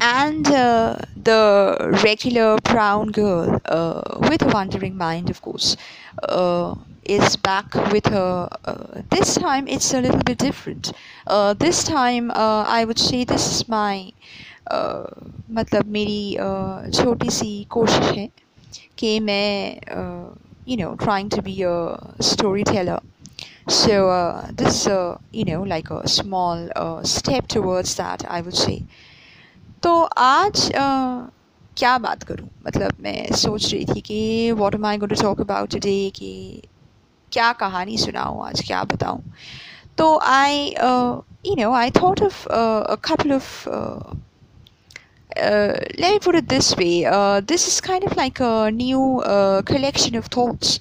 and uh, the regular brown girl uh, with a wandering mind of course uh, is back with her uh, this time it's a little bit different uh, this time uh, i would say this is my मतलब मेरी छोटी सी कोशिश है कि मैं you know trying to be a storyteller so this uh, you know like a small step towards that i would say तो आज आ, क्या बात करूँ? मतलब मैं सोच रही थी कि what am I got to talk about day कि क्या कहानी सुनाऊँ आज? क्या बताऊँ? तो I you know I thought of couple of late for this way this is kind of like new collection of thoughts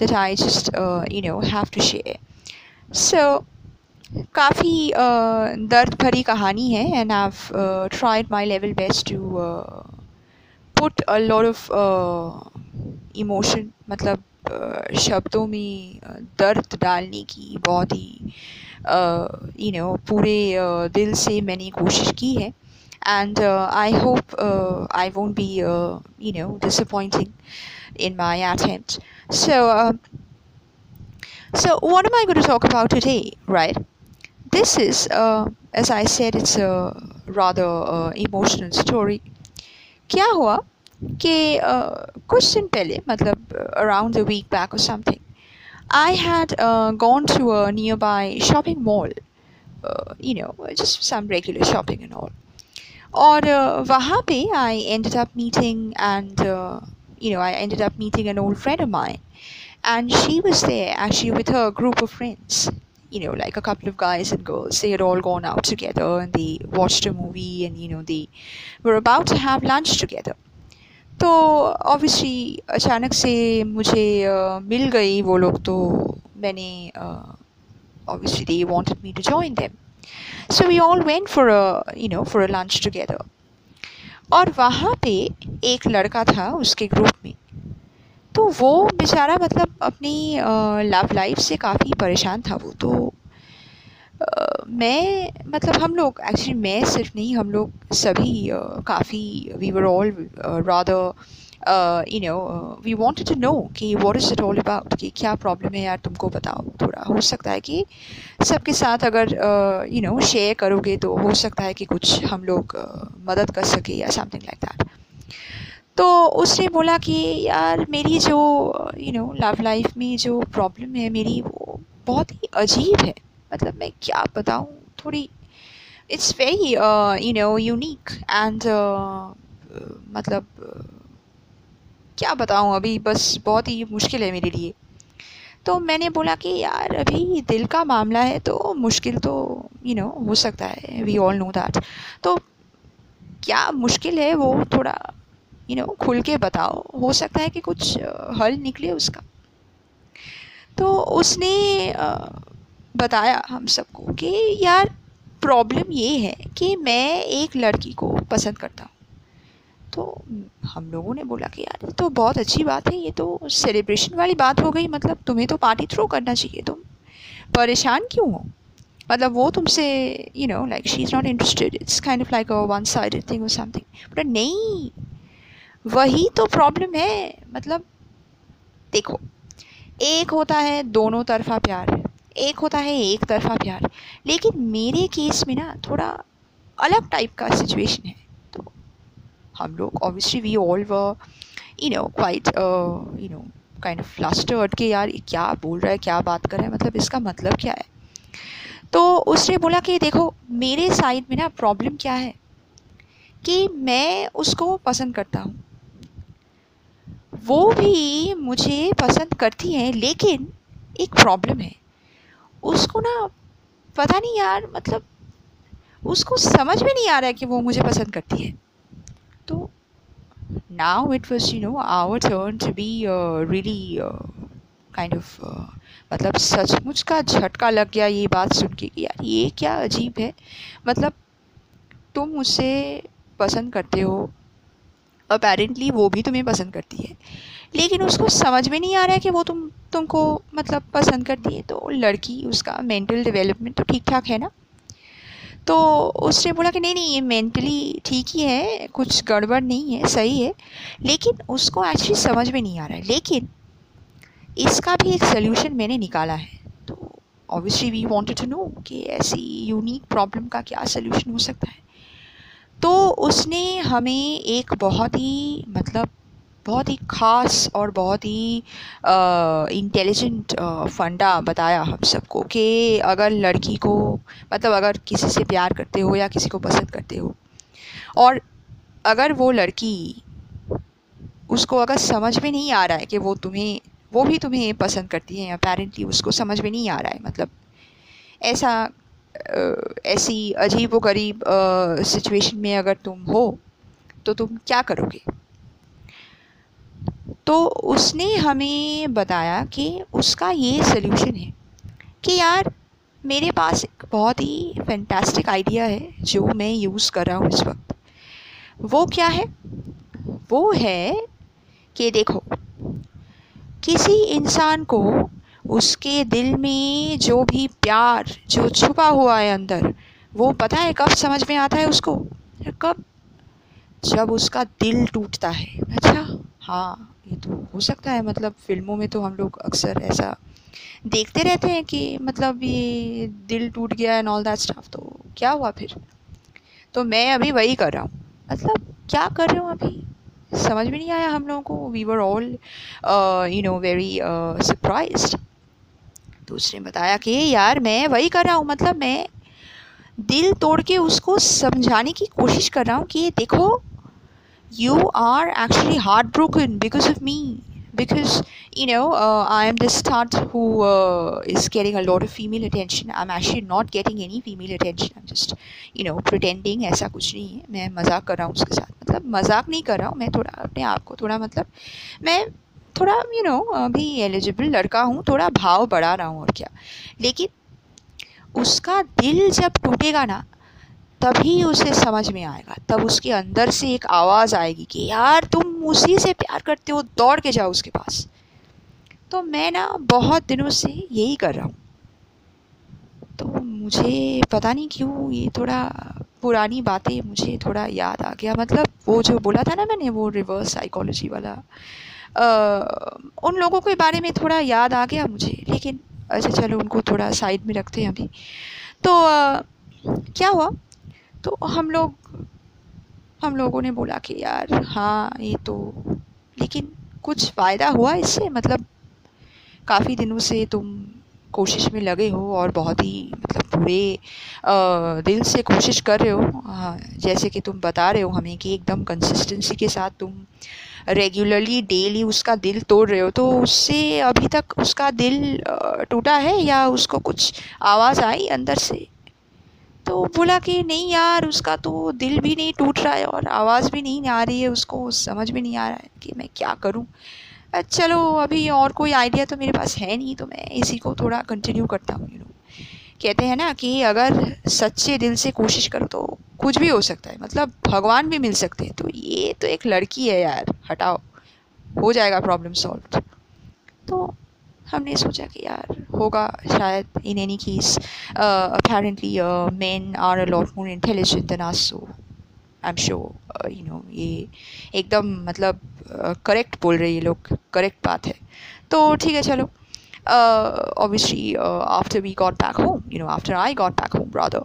that I just you know have to share so काफ़ी दर्द भरी कहानी है and I tried my level best to put a lot of emotion मतलब शब्दों में दर्द डालने की बहुत ही यू नो पूरे दिल से मैंने कोशिश की है and I hope I won't be you know disappointing my attempt. So, uh, so what am I going to talk about today, right? this is, uh, as I said, it's a rather uh, emotional story. क्या हुआ कि uh, कुछ दिन पहले मतलब around a week back or something, I had uh, gone to a nearby shopping mall, uh, you know, just some regular shopping and all. Or uh, वहाँ पे I ended up meeting and uh, you know I ended up meeting an old friend of mine, and she was there actually with her group of friends You know like a couple of guys and girls they had all gone out together and they watched a movie and you know they were about to have lunch together तो obviously अचानक से मुझे uh, मिल गई वो लोग तो मैंने they wanted me to join them so we all went for a you know for a lunch together और वहाँ पे एक लड़का था उसके ग्रुप में तो वो बेचारा मतलब अपनी लव लाइफ से काफ़ी परेशान था वो तो मैं मतलब हम लोग एक्चुअली मैं सिर्फ़ नहीं हम लोग सभी काफ़ी we were all rather you know we wanted to know कि what is it all about कि क्या प्रॉब्लम है यार? तुमको बताओ। थोड़ा हो सकता है कि सबके साथ अगर यू नो शेयर करोगे तो हो सकता है कि कुछ हम लोग uh, मदद कर सके या समथिंग लाइक दैट तो उसने बोला कि यार मेरी जो यू नो लव लाइफ में जो प्रॉब्लम है मेरी वो बहुत ही अजीब है। मतलब मैं क्या बताऊँ? थोड़ी it's very you know unique and मतलब क्या बताऊँ अभी? बस बहुत ही मुश्किल है मेरे लिए। तो मैंने बोला कि यार अभी दिल का मामला है तो मुश्किल तो यू you नो know, हो सकता है। वी ऑल नो दैट तो क्या मुश्किल है वो थोड़ा यू नो खुल के बताओ? हो सकता है कि कुछ हल निकले उसका। तो उसने बताया हम सबको कि यार प्रॉब्लम ये है कि मैं एक लड़की को पसंद करता हूँ। तो हम लोगों ने बोला कि यार, ये तो बहुत अच्छी बात है, ये तो सेलिब्रेशन वाली बात हो गई मतलब तुम्हें तो पार्टी थ्रो करना चाहिए, तुम परेशान क्यों हो? मतलब वो तुमसे you know like she is not interested it's kind of like a one sided thing और समथिंग बट नहीं, वही तो प्रॉब्लम है मतलब देखो, एक होता है दोनों तरफा प्यार एक होता है एक तरफा प्यार। लेकिन मेरे केस में ना थोड़ा अलग टाइप का सिचुएशन है। तो हम लोग obviously we all were you know quite you know kind of flustered के यार क्या बोल रहा है, क्या बात कर रहा है मतलब इसका मतलब क्या है? तो उसने बोला कि देखो, मेरे साइड में ना प्रॉब्लम क्या है? कि मैं उसको पसंद करता हूँ। वो भी मुझे पसंद करती हैं, लेकिन एक प्रॉब्लम है। उसको ना, पता नहीं यार मतलब उसको समझ में नहीं आ रहा है कि वो मुझे पसंद करती है। तो now it was you know our turn to be really kind of मतलब सचमुच का झटका लग गया ये बात सुन के कि यार ये क्या अजीब है। मतलब तुम मुझसे पसंद करते हो अपेरेंटली वो भी तुम्हें पसंद करती है। लेकिन उसको समझ में नहीं आ रहा है कि वो तुम, तुमको मतलब पसंद करती है। तो लड़की, उसका मेंटल डेवलपमेंट तो ठीक ठाक है ना? तो उसने बोला कि नहीं नहीं, ये मेंटली ठीक ही है, कुछ गड़बड़ नहीं है, सही है। लेकिन उसको एक्चुअली समझ में नहीं आ रहा है। लेकिन इसका भी एक सोल्यूशन मैंने निकाला है। तो obviously we wanted to know कि ऐसी यूनिक प्रॉब्लम का क्या सोल्यूशन हो सकता है। तो उसने हमें एक बहुत ही मतलब बहुत ही ख़ास और बहुत ही इंटेलिजेंट फंडा बताया हम सबको कि अगर लड़की को मतलब अगर किसी से प्यार करते हो या किसी को पसंद करते हो और अगर वो लड़की उसको अगर समझ में नहीं आ रहा है कि वो तुम्हें, वो भी तुम्हें पसंद करती है अपेरेंटली उसको समझ में नहीं आ रहा है मतलब ऐसा ऐसी अजीब व गरीब सिचुएशन में अगर तुम हो तो तुम क्या करोगे? तो उसने हमें बताया कि उसका ये सल्यूशन है कि यार, मेरे पास एक बहुत ही फैंटास्टिक आइडिया है जो मैं यूज़ कर रहा हूँ इस वक्त। वो क्या है? वो है कि देखो, किसी इंसान को उसके दिल में जो भी प्यार, जो छुपा हुआ है अंदर, वो पता है कब समझ में आता है उसको? कब? जब उसका दिल टूटता है। अच्छा? हाँ ये तो हो सकता है मतलब फ़िल्मों में तो हम लोग अक्सर ऐसा देखते रहते हैं कि मतलब ये दिल टूट गया एंड ऑल दैट स्टाफ तो क्या हुआ फिर? तो मैं अभी वही कर रहा हूँ। मतलब क्या कर रहे हो अभी? समझ में नहीं आया हम लोगों को। We were all you know very surprise तो उसने बताया कि यार, मैं वही कर रहा हूँ। मतलब मैं दिल तोड़ के उसको समझाने की कोशिश कर रहा हूँ कि देखो are actually heart broken because of me because you know uh, i am this stunt who uh, is getting a lot of female attention i'm actually not getting any female attention i'm just you know pretending ऐसा कुछ नहीं है मैं मज़ाक कर रहा हूँ उसके साथ मतलब मज़ाक नहीं कर रहा हूँ मैं थोड़ा अपने आप को थोड़ा मतलब मैं थोड़ा यू नो अभी एलिजिबल लड़का हूँ थोड़ा भाव बढ़ा रहा हूँ और क्या लेकिन उसका दिल जब टूटेगा ना तभी उसे समझ में आएगा। तब उसके अंदर से एक आवाज़ आएगी कि यार तुम उसी से प्यार करते हो दौड़ के जाओ उसके पास। तो मैं ना बहुत दिनों से यही कर रहा हूँ। तो मुझे पता नहीं क्यों ये थोड़ा पुरानी बातें मुझे थोड़ा याद आ गया। मतलब वो जो बोला था ना मैंने वो रिवर्स साइकोलॉजी वाला आ, उन लोगों के बारे में थोड़ा याद आ गया मुझे। लेकिन अच्छा चलो उनको थोड़ा साइड में रखते हैं अभी। तो आ, क्या हुआ? तो हम लोग, हम लोगों ने बोला कि यार हाँ ये तो लेकिन कुछ फ़ायदा हुआ इससे? मतलब काफ़ी दिनों से तुम कोशिश में लगे हो और बहुत ही मतलब पूरे दिल से कोशिश कर रहे हो। हाँ जैसे कि तुम बता रहे हो हमें कि एकदम कंसिस्टेंसी के साथ तुम रेगुलरली डेली उसका दिल तोड़ रहे हो तो उससे अभी तक उसका दिल टूटा है या उसको कुछ आवाज़ आई अंदर से? तो बोला कि, नहीं यार, उसका तो दिल भी नहीं टूट रहा है और आवाज़ भी नहीं आ रही है, उसको समझ भी नहीं आ रहा है कि मैं क्या करूँ? चलो, अभी और कोई आइडिया तो मेरे पास है नहीं तो मैं इसी को थोड़ा कंटिन्यू करता हूँ यू कहते हैं ना कि अगर सच्चे दिल से कोशिश करो तो कुछ भी हो सकता है मतलब भगवान भी मिल सकते हैं। तो ये तो एक लड़की है यार, हटाओ, हो जाएगा प्रॉब्लम सॉल्व तो हमने सोचा कि यार होगा शायद in any case apparently man are a lot more intelligent than us so I am sure you know ये एकदम मतलब करेक्ट uh, बोल रहे ये लोग करेक्ट बात है। तो ठीक है चलो। Obviously after we got back home you know after I got back home brother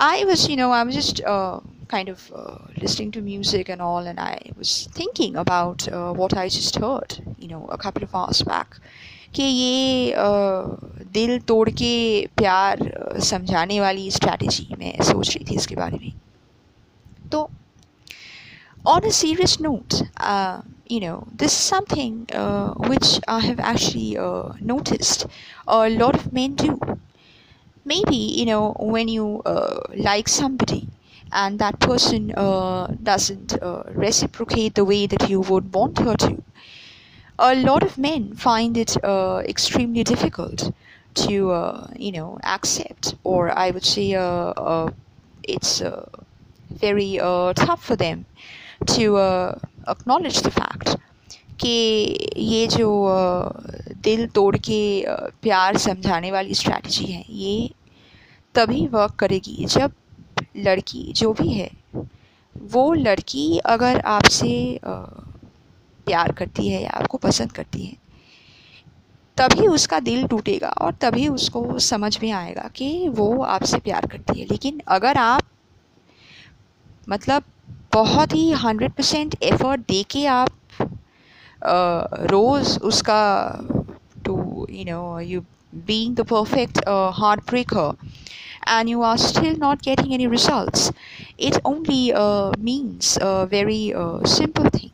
I you know, I was just uh, kind of uh, listening to music and all, and I was thinking about uh, what I just heard, you know, a couple of hours back. कि ये दिल तोड़ के प्यार समझाने वाली strategy मैं सोच रही थी इसके बारे में तो on a serious note, uh, you know, this is something uh, which I have actually uh, noticed a lot of men do. Maybe, you know, when you like somebody and that person doesn't reciprocate the way that you would want her to, a lot of men find it uh, extremely difficult to uh, you know accept or i would say uh, uh it's uh, very uh, tough for them to acknowledge the fact कि ये जो दिल तोड़ के प्यार समझाने वाली strategy है ये तभी वर्क करेगी जब लड़की जो भी है वो लड़की अगर आपसे प्यार करती है या आपको पसंद करती है तभी उसका दिल टूटेगा और तभी उसको समझ में आएगा कि वो आपसे प्यार करती है। लेकिन अगर आप मतलब बहुत ही हंड्रेड परसेंट एफ़र्ट दे के आप रोज़ उसका to you know you being the perfect uh, heartbreaker and you are still not getting any results, it only uh, means a very uh, simple thing,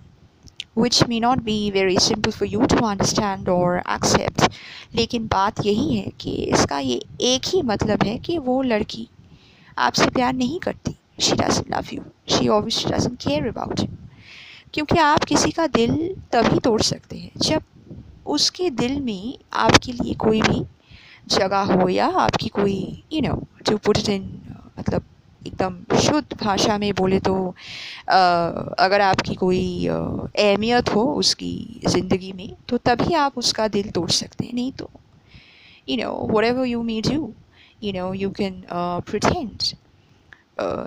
which may not be very simple for you to understand or accept. लेकिन बात यही है कि इसका ये एक ही मतलब है कि वो लड़की आपसे प्यार नहीं करती she doesn't love you she obviously doesn't care about you क्योंकि आप किसी का दिल तभी तोड़ सकते हैं जब उसके दिल में आपके लिए कोई भी जगह हो या आपकी कोई you know to put it in मतलब एकदम शुद्ध भाषा में बोले तो आ, अगर आपकी कोई अहमियत हो उसकी ज़िंदगी में तो तभी आप उसका दिल तोड़ सकते हैं। नहीं तो you know whatever you need you you know you can pretend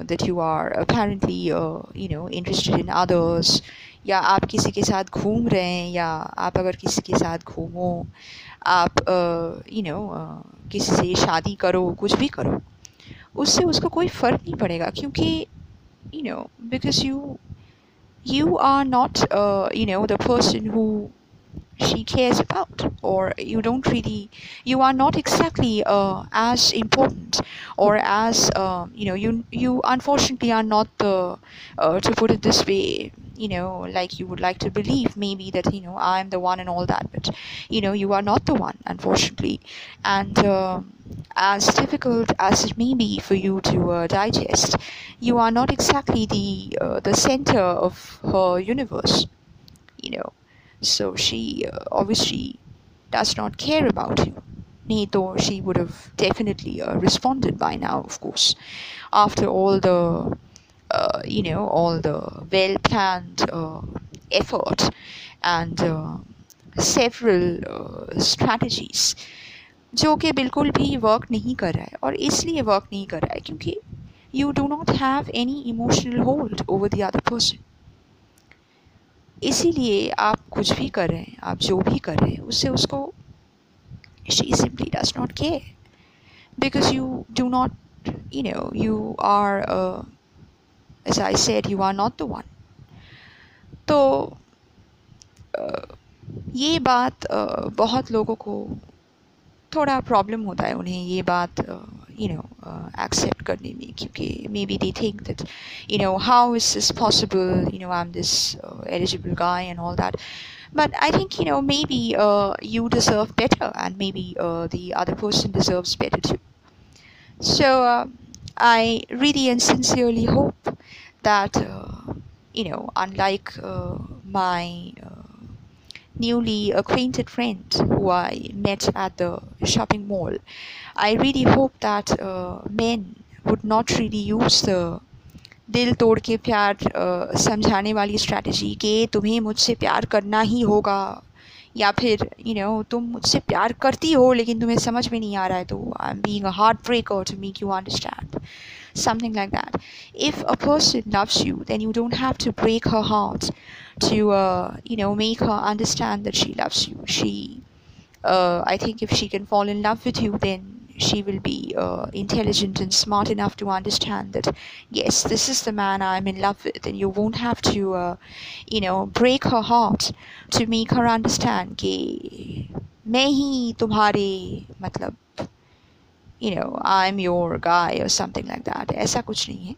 that you are apparently you know interested in others या आप किसी के साथ घूम रहे हैं या आप अगर किसी के साथ घूमो आप यू नो किसी से शादी करो कुछ भी करो उससे उसको कोई फ़र्क नहीं पड़ेगा क्योंकि you know because you you are not uh, you know the person who she cares about or you don't really you are not exactly uh, as important or as um, you know you you unfortunately are not the uh, to put it this way you know like you would like to believe maybe that you know i'm the one and all that but you know you are not the one unfortunately. And uh, as difficult as it may be for you to uh, digest you are not exactly the uh, the center of her universe you know. So she uh, obviously does not care about you. Neither she would have definitely uh, responded by now of course. After all the uh, you know all the well planned uh, effort and uh, several uh, strategies जो कि बिल्कुल भी work नहीं कर रहा है और इसलिए वर्क नहीं कर रहा है क्योंकि you do not have any emotional hold over the other person इसीलिए आप कुछ भी कर रहे हैं आप जो भी कर रहे हैं उससे उसको she simply does not care because you do not you know you are uh, as I said you are not the one तो ये बात बहुत लोगों को थोड़ा प्रॉब्लम होता है उन्हें ये बात you know uh, accept करने में क्योंकि maybe they think that you know how is this possible you know I'm this uh, eligible guy and all that but I think you know maybe uh, you deserve better and maybe uh, the other person deserves better too so I really and sincerely hope that uh, you know unlike uh, my uh, newly acquainted friend who I met at the shopping mall I really hope that uh, men would not really use the दिल तोड़ के प्यार समझाने वाली strategy कि तुम्हें मुझसे प्यार करना ही होगा या फिर यू you नो know, तुम मुझसे प्यार करती हो लेकिन तुम्हें समझ में नहीं आ रहा है तो I am being a heart breaker to make you understand something like that. If a person loves you, then you don't have to break her heart to, uh, you know, make her understand that she loves you. She, uh, I think, if she can fall in love with you, then she will be uh, intelligent and smart enough to understand that yes this is the man i'm in love with and you won't have to uh, you know break her heart to make her understand कि मैं ही तुम्हारे मतलब you know I'm your guy or something like that ऐसा कुछ नहीं है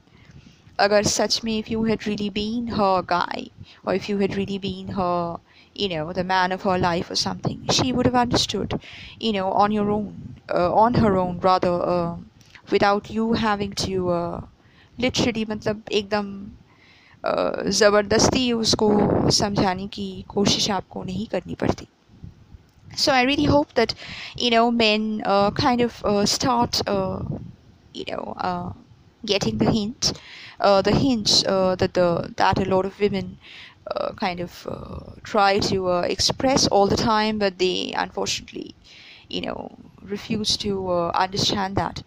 अगर सच में if you had really been her guy or if you had really been her you know the man of her life or something she would have understood you know on your own uh, on her own rather uh, without you having to uh, literally मतलब एकदम ज़बरदस्ती उसको समझाने की कोशिश आपको नहीं करनी पड़ती so I really hope that you know men uh, kind of uh, start uh, you know uh, getting the hint uh, the hints uh, that the that a lot of women kind of try to express all the time but they unfortunately you know refuse to understand that.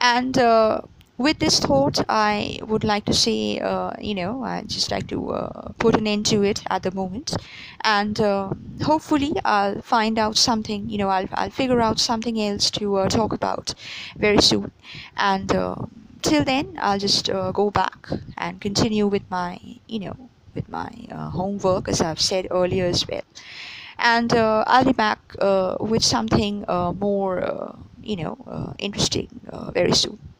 And uh, with this thought, I would like to say, uh, you know, I just like to uh, put an end to it at the moment, and uh, hopefully I'll find out something. You know, I'll I'll figure out something else to uh, talk about very soon, and uh, till then, I'll just uh, go back and continue with my, you know, with my homework as I've said earlier as well, and uh, I'll be back uh, with something uh, more, you know, interesting very soon.